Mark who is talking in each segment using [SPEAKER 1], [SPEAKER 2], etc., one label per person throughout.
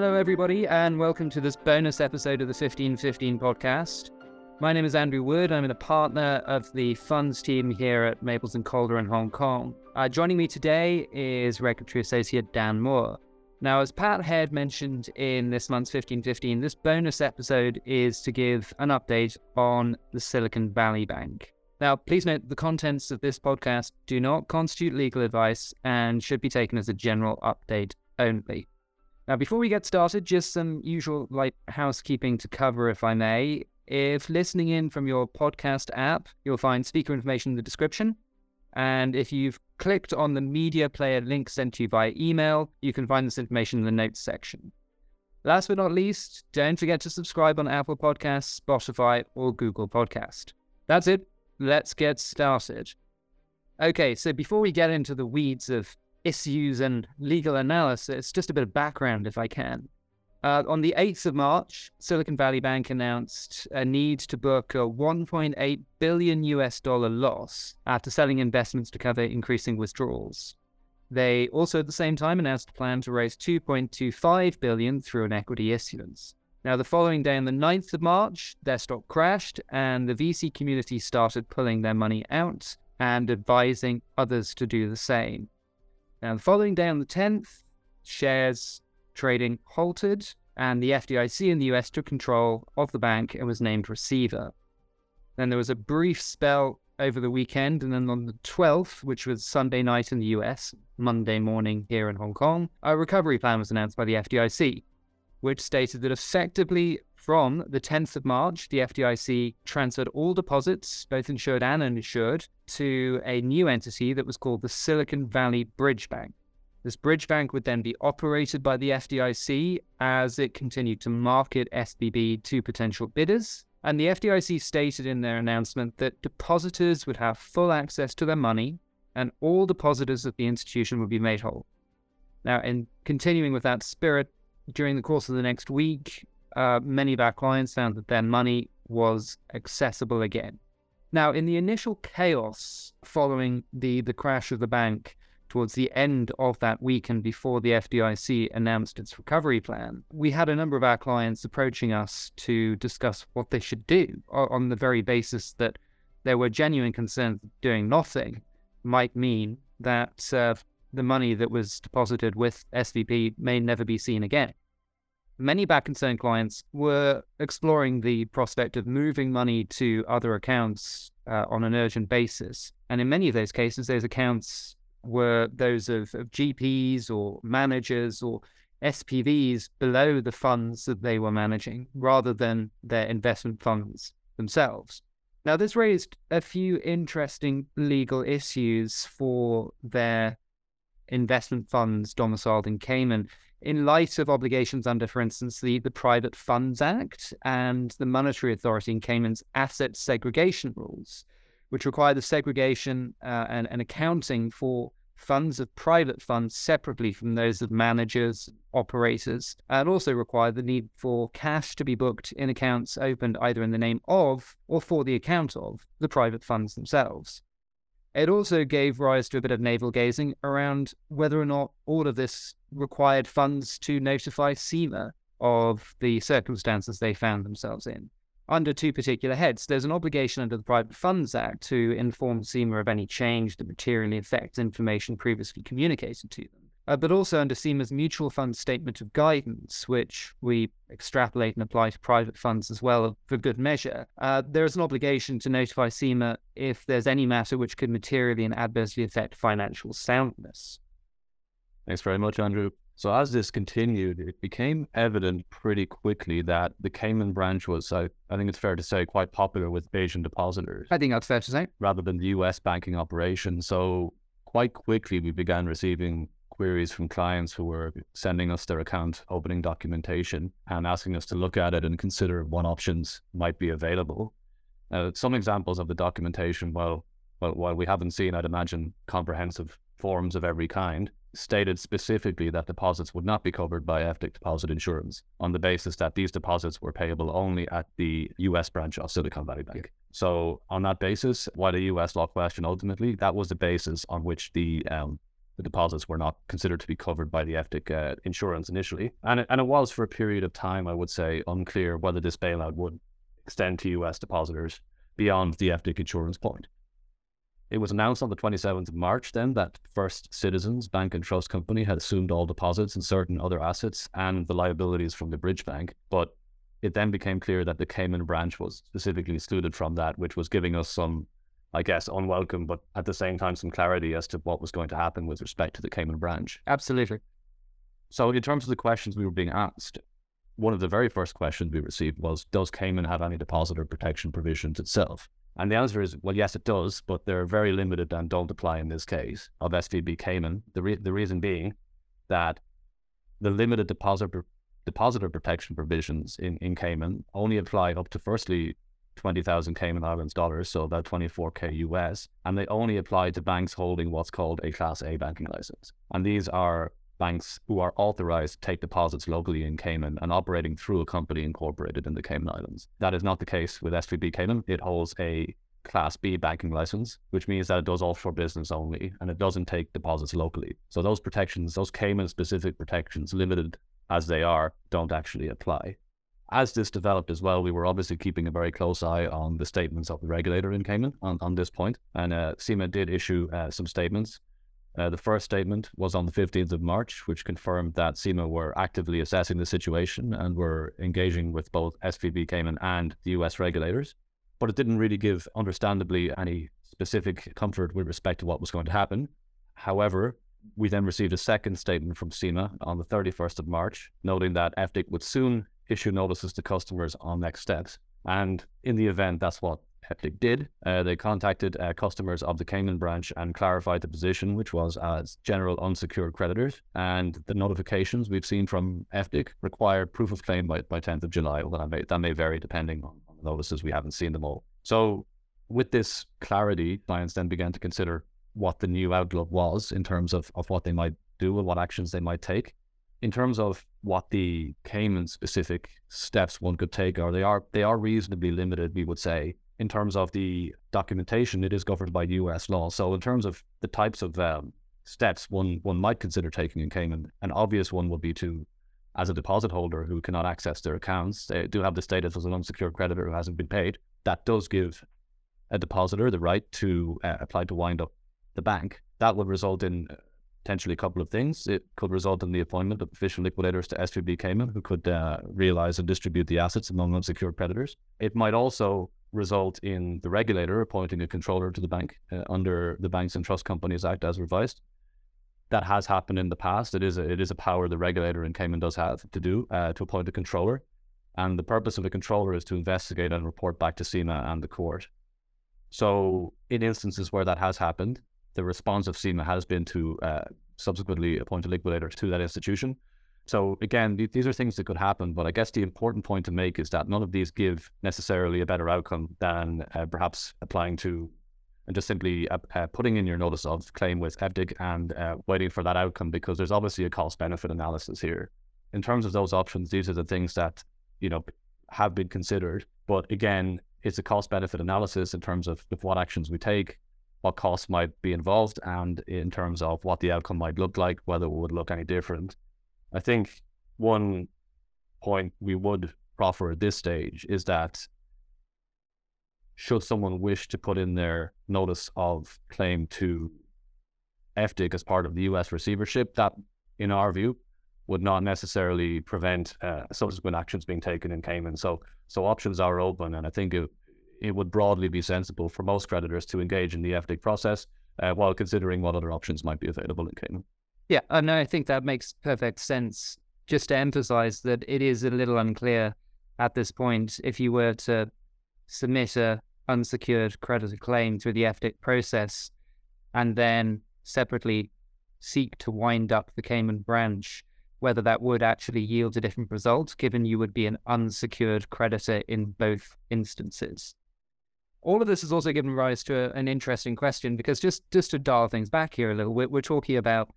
[SPEAKER 1] Hello, everybody, and welcome to this bonus episode of the 1515 podcast. My name is Andrew Wood. I'm a partner of the funds team here at Maples and Calder in Hong Kong. Uh, joining me today is Regulatory Associate Dan Moore. Now, as Pat Head mentioned in this month's 1515, this bonus episode is to give an update on the Silicon Valley Bank. Now, please note the contents of this podcast do not constitute legal advice and should be taken as a general update only. Now, before we get started, just some usual like housekeeping to cover, if I may. If listening in from your podcast app, you'll find speaker information in the description. And if you've clicked on the media player link sent to you via email, you can find this information in the notes section. Last but not least, don't forget to subscribe on Apple Podcasts, Spotify, or Google Podcast. That's it. Let's get started. Okay, so before we get into the weeds of issues and legal analysis, just a bit of background if I can. Uh, on the 8th of March, Silicon Valley Bank announced a need to book a 1.8 billion US dollar loss after selling investments to cover increasing withdrawals. They also at the same time announced a plan to raise 2.25 billion through an equity issuance. Now, the following day, on the 9th of March, their stock crashed and the VC community started pulling their money out and advising others to do the same. The following day, on the 10th, shares trading halted and the FDIC in the US took control of the bank and was named receiver. Then there was a brief spell over the weekend, and then on the 12th, which was Sunday night in the US, Monday morning here in Hong Kong, a recovery plan was announced by the FDIC, which stated that effectively from the 10th of March, the FDIC transferred all deposits, both insured and uninsured, to a new entity that was called the Silicon Valley Bridge Bank. This bridge bank would then be operated by the FDIC as it continued to market SVB to potential bidders. And the FDIC stated in their announcement that depositors would have full access to their money and all depositors of the institution would be made whole. Now, in continuing with that spirit, during the course of the next week, uh, many of our clients found that their money was accessible again. Now, in the initial chaos following the, the crash of the bank, towards the end of that week and before the FDIC announced its recovery plan, we had a number of our clients approaching us to discuss what they should do on the very basis that there were genuine concerns that doing nothing might mean that uh, the money that was deposited with SVB may never be seen again. Many back concerned clients were exploring the prospect of moving money to other accounts uh, on an urgent basis. And in many of those cases, those accounts were those of, of GPs or managers or SPVs below the funds that they were managing rather than their investment funds themselves. Now, this raised a few interesting legal issues for their investment funds domiciled in Cayman in light of obligations under, for instance, the, the Private Funds Act and the Monetary Authority in Cayman's asset segregation rules which require the segregation uh, and, and accounting for funds of private funds separately from those of managers, operators, and also require the need for cash to be booked in accounts opened either in the name of or for the account of the private funds themselves. It also gave rise to a bit of navel gazing around whether or not all of this required funds to notify CIMA of the circumstances they found themselves in under two particular heads. There's an obligation under the Private Funds Act to inform CIMA of any change that materially affects information previously communicated to them. Uh, but also under CIMA's Mutual Fund Statement of Guidance, which we extrapolate and apply to private funds as well for good measure, uh, there is an obligation to notify CIMA if there's any matter which could materially and adversely affect financial soundness.
[SPEAKER 2] Thanks very much, Andrew. So as this continued, it became evident pretty quickly that the Cayman branch was, I, I think it's fair to say, quite popular with Asian depositors.
[SPEAKER 1] I think that's fair to say.
[SPEAKER 2] Rather than the US banking operation. So quite quickly, we began receiving queries from clients who were sending us their account opening documentation and asking us to look at it and consider what options might be available. Uh, some examples of the documentation, well, well, while we haven't seen, I'd imagine, comprehensive forms of every kind, stated specifically that deposits would not be covered by FDIC deposit insurance on the basis that these deposits were payable only at the US branch of Silicon Valley Bank. Yeah. So, on that basis, why the US law question ultimately, that was the basis on which the um, the deposits were not considered to be covered by the FDIC uh, insurance initially. And it, and it was for a period of time, I would say, unclear whether this bailout would extend to US depositors beyond the FDIC insurance point. It was announced on the 27th of March then that First Citizens Bank and Trust Company had assumed all deposits and certain other assets and the liabilities from the Bridge Bank. But it then became clear that the Cayman branch was specifically excluded from that, which was giving us some I guess, unwelcome, but at the same time, some clarity as to what was going to happen with respect to the Cayman branch.
[SPEAKER 1] Absolutely.
[SPEAKER 2] So, in terms of the questions we were being asked, one of the very first questions we received was Does Cayman have any depositor protection provisions itself? And the answer is, well, yes, it does, but they're very limited and don't apply in this case of SVB Cayman. The, re- the reason being that the limited depositor, depositor protection provisions in, in Cayman only apply up to, firstly, 20,000 Cayman Islands dollars, so about 24k US, and they only apply to banks holding what's called a Class A banking license. And these are banks who are authorized to take deposits locally in Cayman and operating through a company incorporated in the Cayman Islands. That is not the case with SVB Cayman. It holds a Class B banking license, which means that it does offshore business only and it doesn't take deposits locally. So those protections, those Cayman specific protections, limited as they are, don't actually apply as this developed as well, we were obviously keeping a very close eye on the statements of the regulator in Cayman on, on this point. And uh, CIMA did issue uh, some statements. Uh, the first statement was on the 15th of March, which confirmed that CIMA were actively assessing the situation and were engaging with both SVB Cayman and the US regulators. But it didn't really give, understandably, any specific comfort with respect to what was going to happen. However, we then received a second statement from CIMA on the 31st of March, noting that FDIC would soon issue notices to customers on next steps. And in the event, that's what FDIC did. Uh, they contacted uh, customers of the Cayman branch and clarified the position, which was as general unsecured creditors. And the notifications we've seen from FDIC require proof of claim by, by 10th of July. Well, that may, that may vary depending on, on the notices. We haven't seen them all. So, with this clarity, clients then began to consider what the new outlook was in terms of, of what they might do and what actions they might take in terms of what the Cayman specific steps one could take are they are they are reasonably limited, we would say. In terms of the documentation, it is governed by US law. So in terms of the types of um, steps one one might consider taking in Cayman, an obvious one would be to as a deposit holder who cannot access their accounts, they do have the status as an unsecured creditor who hasn't been paid. That does give a depositor the right to uh, apply to wind up the bank. That would result in potentially a couple of things. It could result in the appointment of official liquidators to SVB Cayman who could uh, realize and distribute the assets among unsecured creditors. It might also result in the regulator appointing a controller to the bank uh, under the Banks and Trust Companies Act as revised. That has happened in the past. It is a, it is a power the regulator in Cayman does have to do uh, to appoint a controller. And the purpose of a controller is to investigate and report back to CIMA and the court. So, in instances where that has happened, the response of CIMA has been to uh, subsequently appoint a liquidator to that institution. So again, th- these are things that could happen, but I guess the important point to make is that none of these give necessarily a better outcome than uh, perhaps applying to and just simply uh, uh putting in your notice of claim with FDIC and uh, waiting for that outcome because there's obviously a cost benefit analysis here. In terms of those options, these are the things that you know have been considered, but again, it's a cost benefit analysis in terms of, of what actions we take what costs might be involved and in terms of what the outcome might look like, whether it would look any different. I think one point we would proffer at this stage is that should someone wish to put in their notice of claim to FDIC as part of the US receivership, that, in our view, would not necessarily prevent uh, subsequent actions being taken in Cayman. So, so options are open, and I think it, it would broadly be sensible for most creditors to engage in the FDIC process uh, while considering what other options might be available in Cayman.
[SPEAKER 1] Yeah, and I think that makes perfect sense. Just to emphasize that it is a little unclear at this point if you were to submit a unsecured creditor claim through the FDIC process and then separately seek to wind up the Cayman branch, whether that would actually yield a different result, given you would be an unsecured creditor in both instances all of this has also given rise to a, an interesting question because just just to dial things back here a little, we're, we're talking about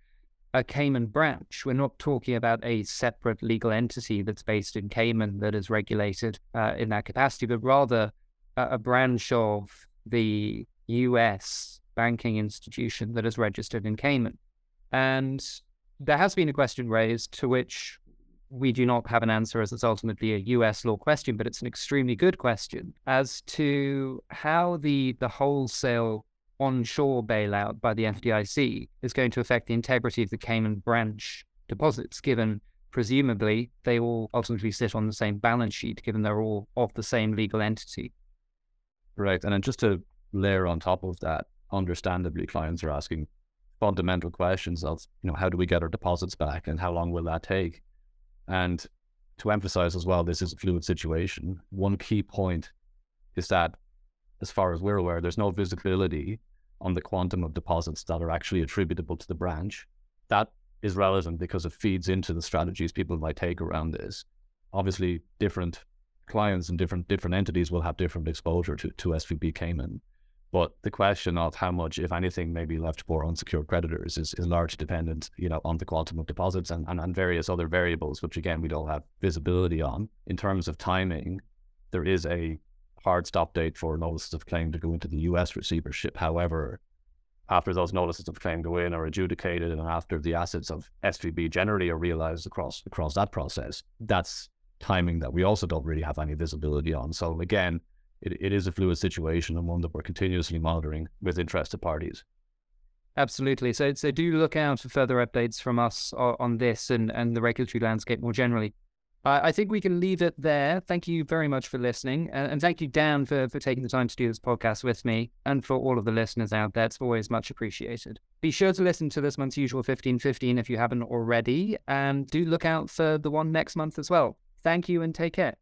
[SPEAKER 1] a Cayman branch. We're not talking about a separate legal entity that's based in Cayman that is regulated uh, in that capacity, but rather a, a branch of the U.S. banking institution that is registered in Cayman. And there has been a question raised to which we do not have an answer as it's ultimately a US law question, but it's an extremely good question as to how the, the wholesale onshore bailout by the FDIC is going to affect the integrity of the Cayman branch deposits, given presumably they all ultimately sit on the same balance sheet, given they're all of the same legal entity.
[SPEAKER 2] Right. And then just to layer on top of that, understandably, clients are asking fundamental questions of, you know, how do we get our deposits back and how long will that take? And to emphasize as well, this is a fluid situation. One key point is that, as far as we're aware, there's no visibility on the quantum of deposits that are actually attributable to the branch. That is relevant because it feeds into the strategies people might take around this. Obviously, different clients and different different entities will have different exposure to, to SVB Cayman. But the question of how much, if anything, may be left for unsecured creditors is, is largely dependent, you know, on the quantum of deposits and, and, and various other variables, which again we don't have visibility on. In terms of timing, there is a hard stop date for notices of claim to go into the US receivership. However, after those notices of claim go in are adjudicated and after the assets of SVB generally are realized across across that process, that's timing that we also don't really have any visibility on. So again, it, it is a fluid situation and one that we're continuously monitoring with interested parties.
[SPEAKER 1] Absolutely. So, so do look out for further updates from us on this and, and the regulatory landscape more generally. I think we can leave it there. Thank you very much for listening. And thank you, Dan, for, for taking the time to do this podcast with me and for all of the listeners out there. It's always much appreciated. Be sure to listen to this month's usual 1515 if you haven't already. And do look out for the one next month as well. Thank you and take care.